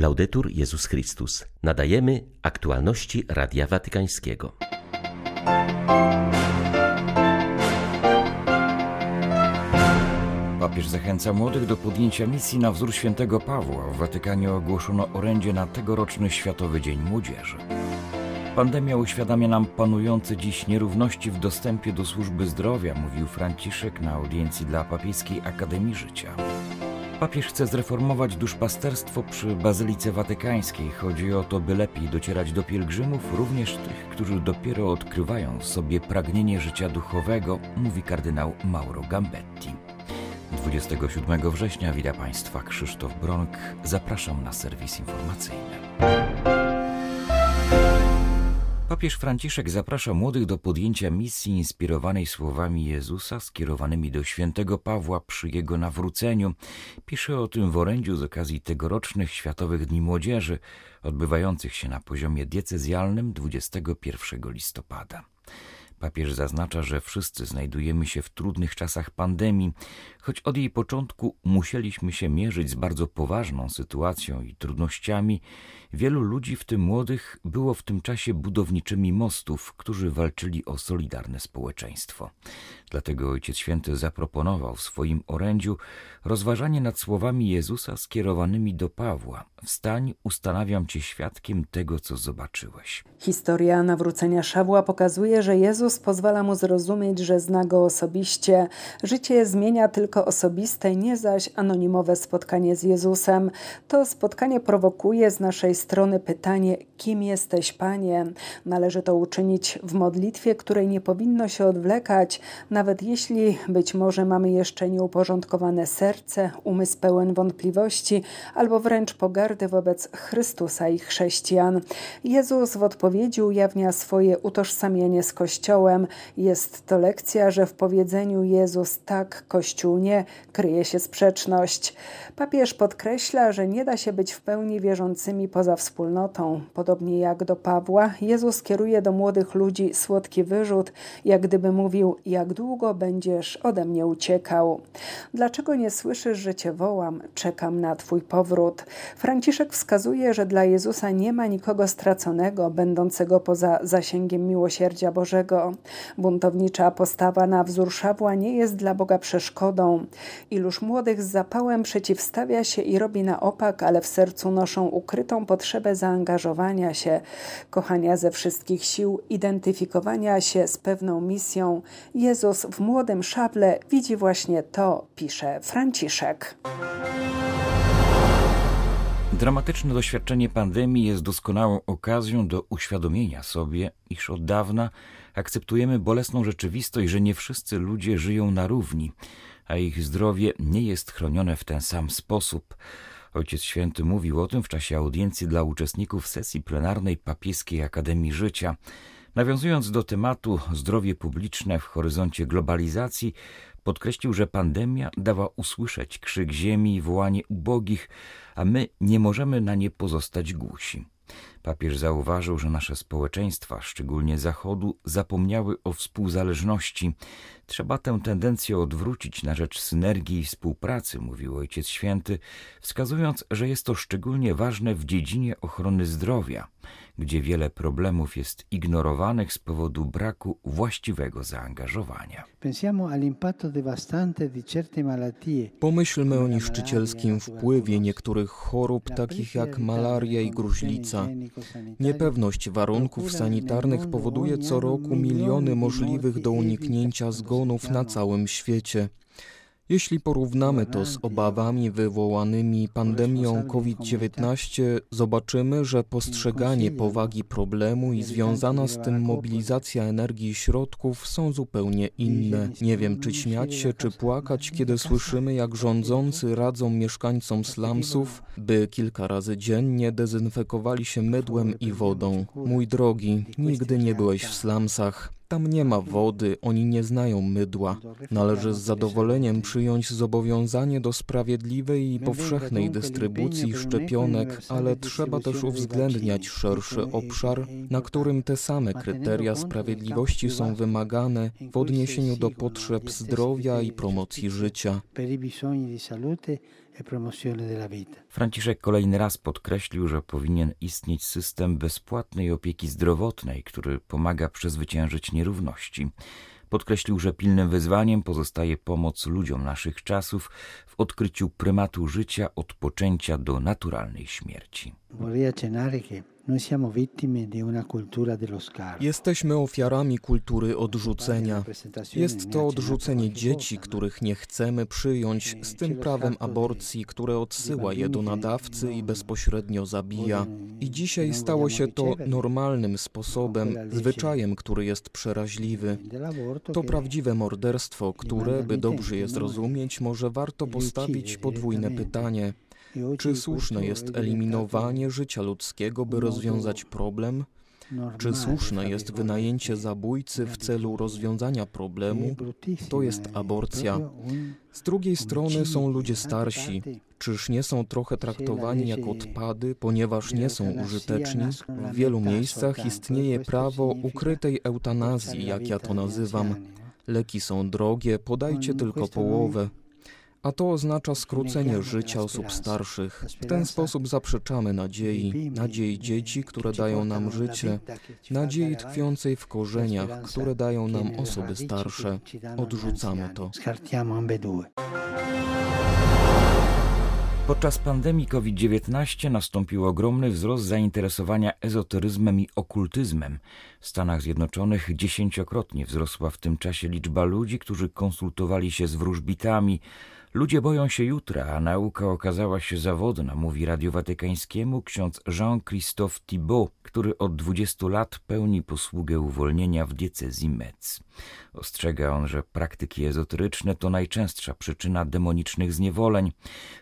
Laudetur Jezus Chrystus. Nadajemy aktualności Radia Watykańskiego. Papież zachęca młodych do podjęcia misji na wzór świętego Pawła. W Watykanie ogłoszono orędzie na tegoroczny Światowy Dzień Młodzieży. Pandemia uświadamia nam panujące dziś nierówności w dostępie do służby zdrowia, mówił Franciszek na audiencji dla Papieskiej Akademii Życia. Papież chce zreformować duszpasterstwo przy Bazylice Watykańskiej. Chodzi o to, by lepiej docierać do pielgrzymów, również tych, którzy dopiero odkrywają sobie pragnienie życia duchowego, mówi kardynał Mauro Gambetti. 27 września wita Państwa Krzysztof Bronk. Zapraszam na serwis informacyjny. Papież Franciszek zaprasza młodych do podjęcia misji inspirowanej słowami Jezusa skierowanymi do świętego Pawła przy jego nawróceniu. Pisze o tym w orędziu z okazji tegorocznych Światowych Dni Młodzieży, odbywających się na poziomie diecezjalnym 21 listopada. Papież zaznacza, że wszyscy znajdujemy się w trudnych czasach pandemii, choć od jej początku musieliśmy się mierzyć z bardzo poważną sytuacją i trudnościami. Wielu ludzi, w tym młodych, było w tym czasie budowniczymi mostów, którzy walczyli o solidarne społeczeństwo. Dlatego Ojciec Święty zaproponował w swoim orędziu rozważanie nad słowami Jezusa skierowanymi do Pawła. Wstań, ustanawiam cię świadkiem tego, co zobaczyłeś. Historia nawrócenia Szawła pokazuje, że Jezus pozwala mu zrozumieć, że zna go osobiście. Życie zmienia tylko osobiste, nie zaś anonimowe spotkanie z Jezusem. To spotkanie prowokuje z naszej strony pytanie, kim jesteś, Panie? Należy to uczynić w modlitwie, której nie powinno się odwlekać, nawet jeśli być może mamy jeszcze nieuporządkowane serce, umysł pełen wątpliwości albo wręcz pogardy wobec Chrystusa i chrześcijan. Jezus w odpowiedzi ujawnia swoje utożsamienie z Kościołem. Jest to lekcja, że w powiedzeniu Jezus tak, Kościół nie, kryje się sprzeczność. Papież podkreśla, że nie da się być w pełni wierzącymi poza wspólnotą. Podobnie jak do Pawła, Jezus kieruje do młodych ludzi słodki wyrzut, jak gdyby mówił, jak długo będziesz ode mnie uciekał. Dlaczego nie słyszysz, że cię wołam? Czekam na twój powrót. Franciszek wskazuje, że dla Jezusa nie ma nikogo straconego, będącego poza zasięgiem miłosierdzia Bożego. Buntownicza postawa na wzór Szawła nie jest dla Boga przeszkodą. Iluż młodych z zapałem przeciwstawia się i robi na opak, ale w sercu noszą ukrytą potrzebę zaangażowania się, kochania ze wszystkich sił, identyfikowania się z pewną misją. Jezus w młodym szable widzi właśnie to, pisze Franciszek. Dramatyczne doświadczenie pandemii jest doskonałą okazją do uświadomienia sobie, iż od dawna akceptujemy bolesną rzeczywistość, że nie wszyscy ludzie żyją na równi, a ich zdrowie nie jest chronione w ten sam sposób. Ojciec Święty mówił o tym w czasie audiencji dla uczestników sesji plenarnej Papieskiej Akademii Życia. Nawiązując do tematu zdrowie publiczne w horyzoncie globalizacji, podkreślił, że pandemia dała usłyszeć krzyk ziemi i wołanie ubogich, a my nie możemy na nie pozostać głusi. Papież zauważył, że nasze społeczeństwa, szczególnie Zachodu, zapomniały o współzależności. Trzeba tę tendencję odwrócić na rzecz synergii i współpracy, mówił Ojciec Święty, wskazując, że jest to szczególnie ważne w dziedzinie ochrony zdrowia, gdzie wiele problemów jest ignorowanych z powodu braku właściwego zaangażowania. Pomyślmy o niszczycielskim wpływie niektórych chorób, takich jak malaria i gruźlica. Niepewność warunków sanitarnych powoduje co roku miliony możliwych do uniknięcia zgonów na całym świecie. Jeśli porównamy to z obawami wywołanymi pandemią COVID-19, zobaczymy, że postrzeganie powagi problemu i związana z tym mobilizacja energii i środków są zupełnie inne. Nie wiem, czy śmiać się, czy płakać, kiedy słyszymy, jak rządzący radzą mieszkańcom slumsów, by kilka razy dziennie dezynfekowali się mydłem i wodą. Mój drogi, nigdy nie byłeś w slumsach. Tam nie ma wody, oni nie znają mydła. Należy z zadowoleniem przyjąć zobowiązanie do sprawiedliwej i powszechnej dystrybucji szczepionek, ale trzeba też uwzględniać szerszy obszar, na którym te same kryteria sprawiedliwości są wymagane w odniesieniu do potrzeb zdrowia i promocji życia Franciszek kolejny raz podkreślił, że powinien istnieć system bezpłatnej opieki zdrowotnej, który pomaga przezwyciężyć nierówności. Podkreślił, że pilnym wyzwaniem pozostaje pomoc ludziom naszych czasów w odkryciu prymatu życia od poczęcia do naturalnej śmierci. Jesteśmy ofiarami kultury odrzucenia. Jest to odrzucenie dzieci, których nie chcemy przyjąć, z tym prawem aborcji, które odsyła je do nadawcy i bezpośrednio zabija. I dzisiaj stało się to normalnym sposobem, zwyczajem, który jest przeraźliwy. To prawdziwe morderstwo, które, by dobrze je zrozumieć, może warto postawić podwójne pytanie. Czy słuszne jest eliminowanie życia ludzkiego, by rozwiązać problem? Czy słuszne jest wynajęcie zabójcy w celu rozwiązania problemu? To jest aborcja. Z drugiej strony są ludzie starsi. Czyż nie są trochę traktowani jak odpady, ponieważ nie są użyteczni? W wielu miejscach istnieje prawo ukrytej eutanazji, jak ja to nazywam. Leki są drogie, podajcie tylko połowę a to oznacza skrócenie życia osób starszych. W ten sposób zaprzeczamy nadziei, nadziei dzieci, które dają nam życie, nadziei tkwiącej w korzeniach, które dają nam osoby starsze. Odrzucamy to. Podczas pandemii COVID-19 nastąpił ogromny wzrost zainteresowania ezoteryzmem i okultyzmem. W Stanach Zjednoczonych dziesięciokrotnie wzrosła w tym czasie liczba ludzi, którzy konsultowali się z wróżbitami, Ludzie boją się jutra, a nauka okazała się zawodna, mówi Radiu Watykańskiemu ksiądz Jean-Christophe Thibault, który od 20 lat pełni posługę uwolnienia w diecezji Metz. Ostrzega on, że praktyki ezoteryczne to najczęstsza przyczyna demonicznych zniewoleń.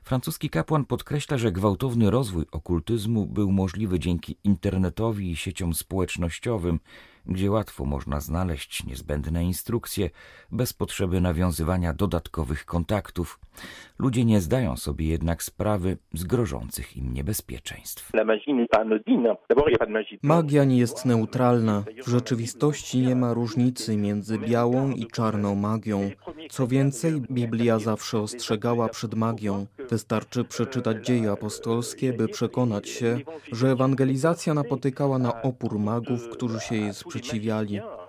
Francuski kapłan podkreśla, że gwałtowny rozwój okultyzmu był możliwy dzięki internetowi i sieciom społecznościowym, gdzie łatwo można znaleźć niezbędne instrukcje bez potrzeby nawiązywania dodatkowych kontaktów. Ludzie nie zdają sobie jednak sprawy z grożących im niebezpieczeństw. Magia nie jest neutralna. W rzeczywistości nie ma różnicy między białą i czarną magią. Co więcej, Biblia zawsze ostrzegała przed magią. Wystarczy przeczytać dzieje apostolskie, by przekonać się, że ewangelizacja napotykała na opór magów, którzy się jej sprzeciwiali.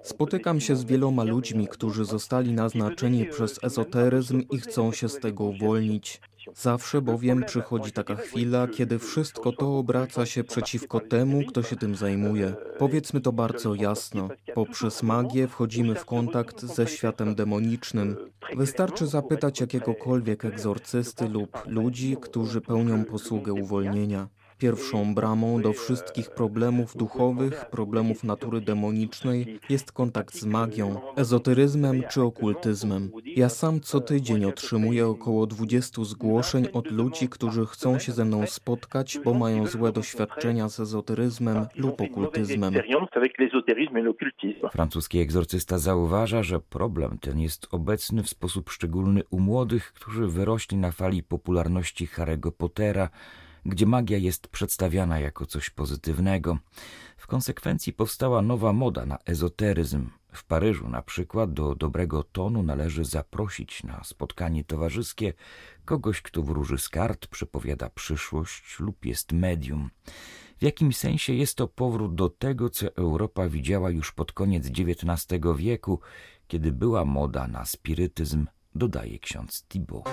Spotykam się z wieloma ludźmi, którzy zostali naznaczeni przez ezoteryzm i chcą się z tego uwolnić. Zawsze bowiem przychodzi taka chwila, kiedy wszystko to obraca się przeciwko temu, kto się tym zajmuje. Powiedzmy to bardzo jasno. Poprzez magię wchodzimy w kontakt ze światem demonicznym. Wystarczy zapytać jakiegokolwiek egzorcysty lub ludzi, którzy pełnią posługę uwolnienia. Pierwszą bramą do wszystkich problemów duchowych, problemów natury demonicznej jest kontakt z magią, ezoteryzmem czy okultyzmem. Ja sam co tydzień otrzymuję około 20 zgłoszeń od ludzi, którzy chcą się ze mną spotkać, bo mają złe doświadczenia z ezoteryzmem lub okultyzmem. Francuski egzorcysta zauważa, że problem ten jest obecny w sposób szczególny u młodych, którzy wyrośli na fali popularności Harry'ego Pottera, gdzie magia jest przedstawiana jako coś pozytywnego. W konsekwencji powstała nowa moda na ezoteryzm. W Paryżu na przykład do dobrego tonu należy zaprosić na spotkanie towarzyskie kogoś, kto wróży z kart, przepowiada przyszłość lub jest medium. W jakimś sensie jest to powrót do tego, co Europa widziała już pod koniec XIX wieku, kiedy była moda na spirytyzm, dodaje ksiądz Thibault.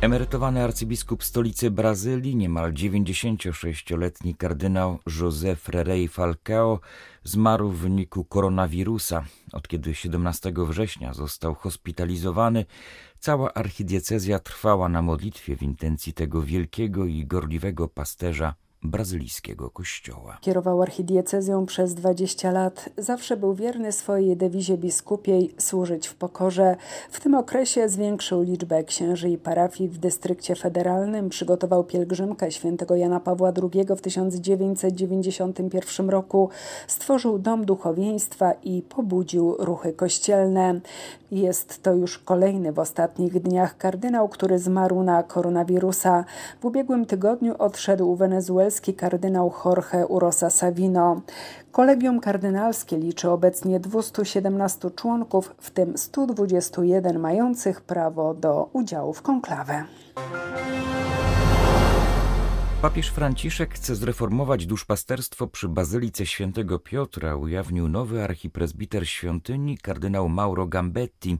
Emerytowany arcybiskup stolicy Brazylii, niemal 96-letni kardynał José Frerei Falcao zmarł w wyniku koronawirusa. Od kiedy 17 września został hospitalizowany, cała archidiecezja trwała na modlitwie w intencji tego wielkiego i gorliwego pasterza brazylijskiego kościoła. Kierował archidiecezją przez 20 lat. Zawsze był wierny swojej dewizie biskupiej służyć w pokorze. W tym okresie zwiększył liczbę księży i parafii w dystrykcie federalnym, przygotował pielgrzymkę świętego Jana Pawła II w 1991 roku, stworzył dom duchowieństwa i pobudził ruchy kościelne. Jest to już kolejny w ostatnich dniach kardynał, który zmarł na koronawirusa. W ubiegłym tygodniu odszedł Wenezuelę portugalski kardynał Jorge Urosa Savino. Kolegium kardynalskie liczy obecnie 217 członków, w tym 121 mających prawo do udziału w konklawę. Papież Franciszek chce zreformować duszpasterstwo przy Bazylice Świętego Piotra, ujawnił nowy archipresbiter świątyni, kardynał Mauro Gambetti.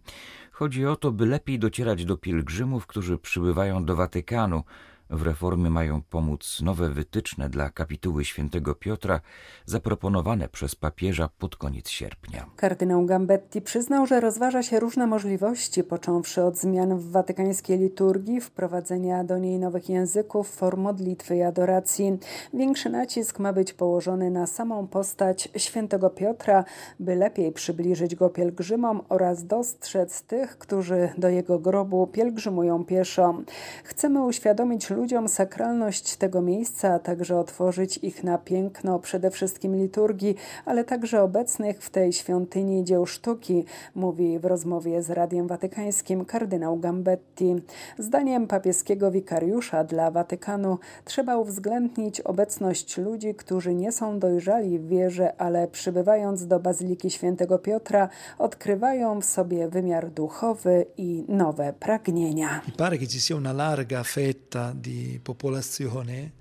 Chodzi o to, by lepiej docierać do pielgrzymów, którzy przybywają do Watykanu. W reformie mają pomóc nowe wytyczne dla kapituły świętego Piotra, zaproponowane przez papieża pod koniec sierpnia. Kardynał Gambetti przyznał, że rozważa się różne możliwości, począwszy od zmian w watykańskiej liturgii, wprowadzenia do niej nowych języków, form modlitwy i adoracji. Większy nacisk ma być położony na samą postać świętego Piotra, by lepiej przybliżyć go pielgrzymom oraz dostrzec tych, którzy do jego grobu pielgrzymują pieszo. Chcemy uświadomić ludziom sakralność tego miejsca, a także otworzyć ich na piękno przede wszystkim liturgii, ale także obecnych w tej świątyni dzieł sztuki, mówi w rozmowie z Radiem Watykańskim kardynał Gambetti. Zdaniem papieskiego wikariusza dla Watykanu trzeba uwzględnić obecność ludzi, którzy nie są dojrzali w wierze, ale przybywając do Bazyliki Świętego Piotra, odkrywają w sobie wymiar duchowy i nowe pragnienia.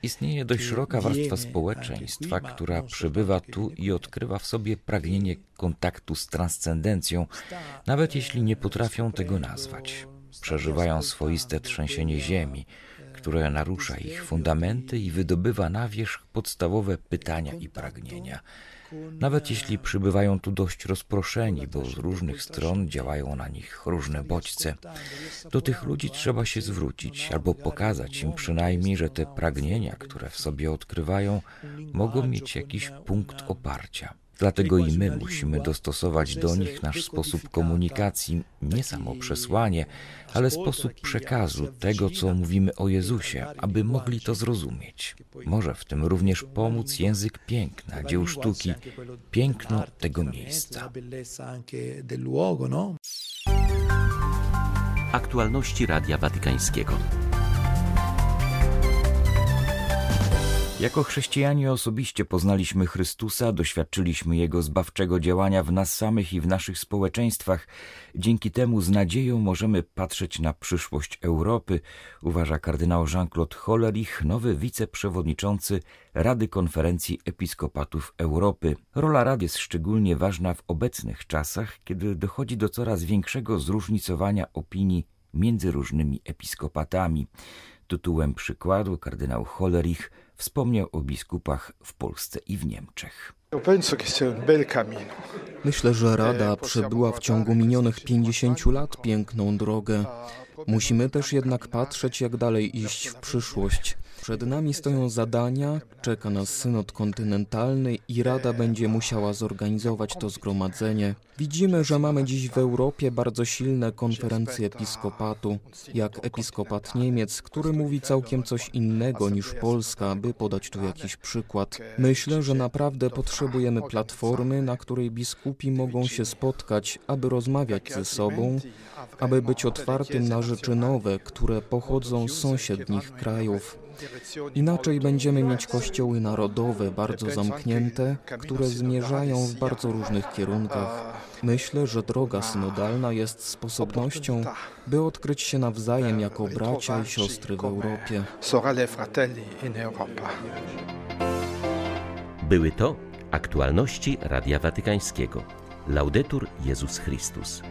Istnieje dość szeroka warstwa społeczeństwa, która przybywa tu i odkrywa w sobie pragnienie kontaktu z transcendencją, nawet jeśli nie potrafią tego nazwać. Przeżywają swoiste trzęsienie ziemi, które narusza ich fundamenty i wydobywa na wierzch podstawowe pytania i pragnienia. Nawet jeśli przybywają tu dość rozproszeni, bo z różnych stron działają na nich różne bodźce, do tych ludzi trzeba się zwrócić albo pokazać im przynajmniej, że te pragnienia, które w sobie odkrywają, mogą mieć jakiś punkt oparcia. Dlatego i my musimy dostosować do nich nasz sposób komunikacji, nie samo przesłanie, ale sposób przekazu tego, co mówimy o Jezusie, aby mogli to zrozumieć. Może w tym również pomóc język piękna, dzieł sztuki, piękno tego miejsca. Aktualności Radia Watykańskiego. Jako chrześcijanie osobiście poznaliśmy Chrystusa, doświadczyliśmy Jego zbawczego działania w nas samych i w naszych społeczeństwach. Dzięki temu z nadzieją możemy patrzeć na przyszłość Europy, uważa kardynał Jean-Claude Hollerich, nowy wiceprzewodniczący Rady Konferencji Episkopatów Europy. Rola Rady jest szczególnie ważna w obecnych czasach, kiedy dochodzi do coraz większego zróżnicowania opinii między różnymi episkopatami. Tytułem przykładu kardynał Hollerich wspomniał o biskupach w Polsce i w Niemczech. Myślę, że Rada przebyła w ciągu minionych 50 lat piękną drogę. Musimy też jednak patrzeć, jak dalej iść w przyszłość. Przed nami stoją zadania, czeka nas synod kontynentalny i Rada będzie musiała zorganizować to zgromadzenie. Widzimy, że mamy dziś w Europie bardzo silne konferencje episkopatu, jak episkopat Niemiec, który mówi całkiem coś innego niż Polska, by podać tu jakiś przykład. Myślę, że naprawdę potrzebujemy platformy, na której biskupi mogą się spotkać, aby rozmawiać ze sobą, aby być otwartym na rzeczy nowe, które pochodzą z sąsiednich krajów. Inaczej będziemy mieć kościoły narodowe bardzo zamknięte, które zmierzają w bardzo różnych kierunkach. Myślę, że droga synodalna jest sposobnością, by odkryć się nawzajem jako bracia i siostry w Europie. Były to aktualności Radia Watykańskiego. Laudetur Jezus Chrystus.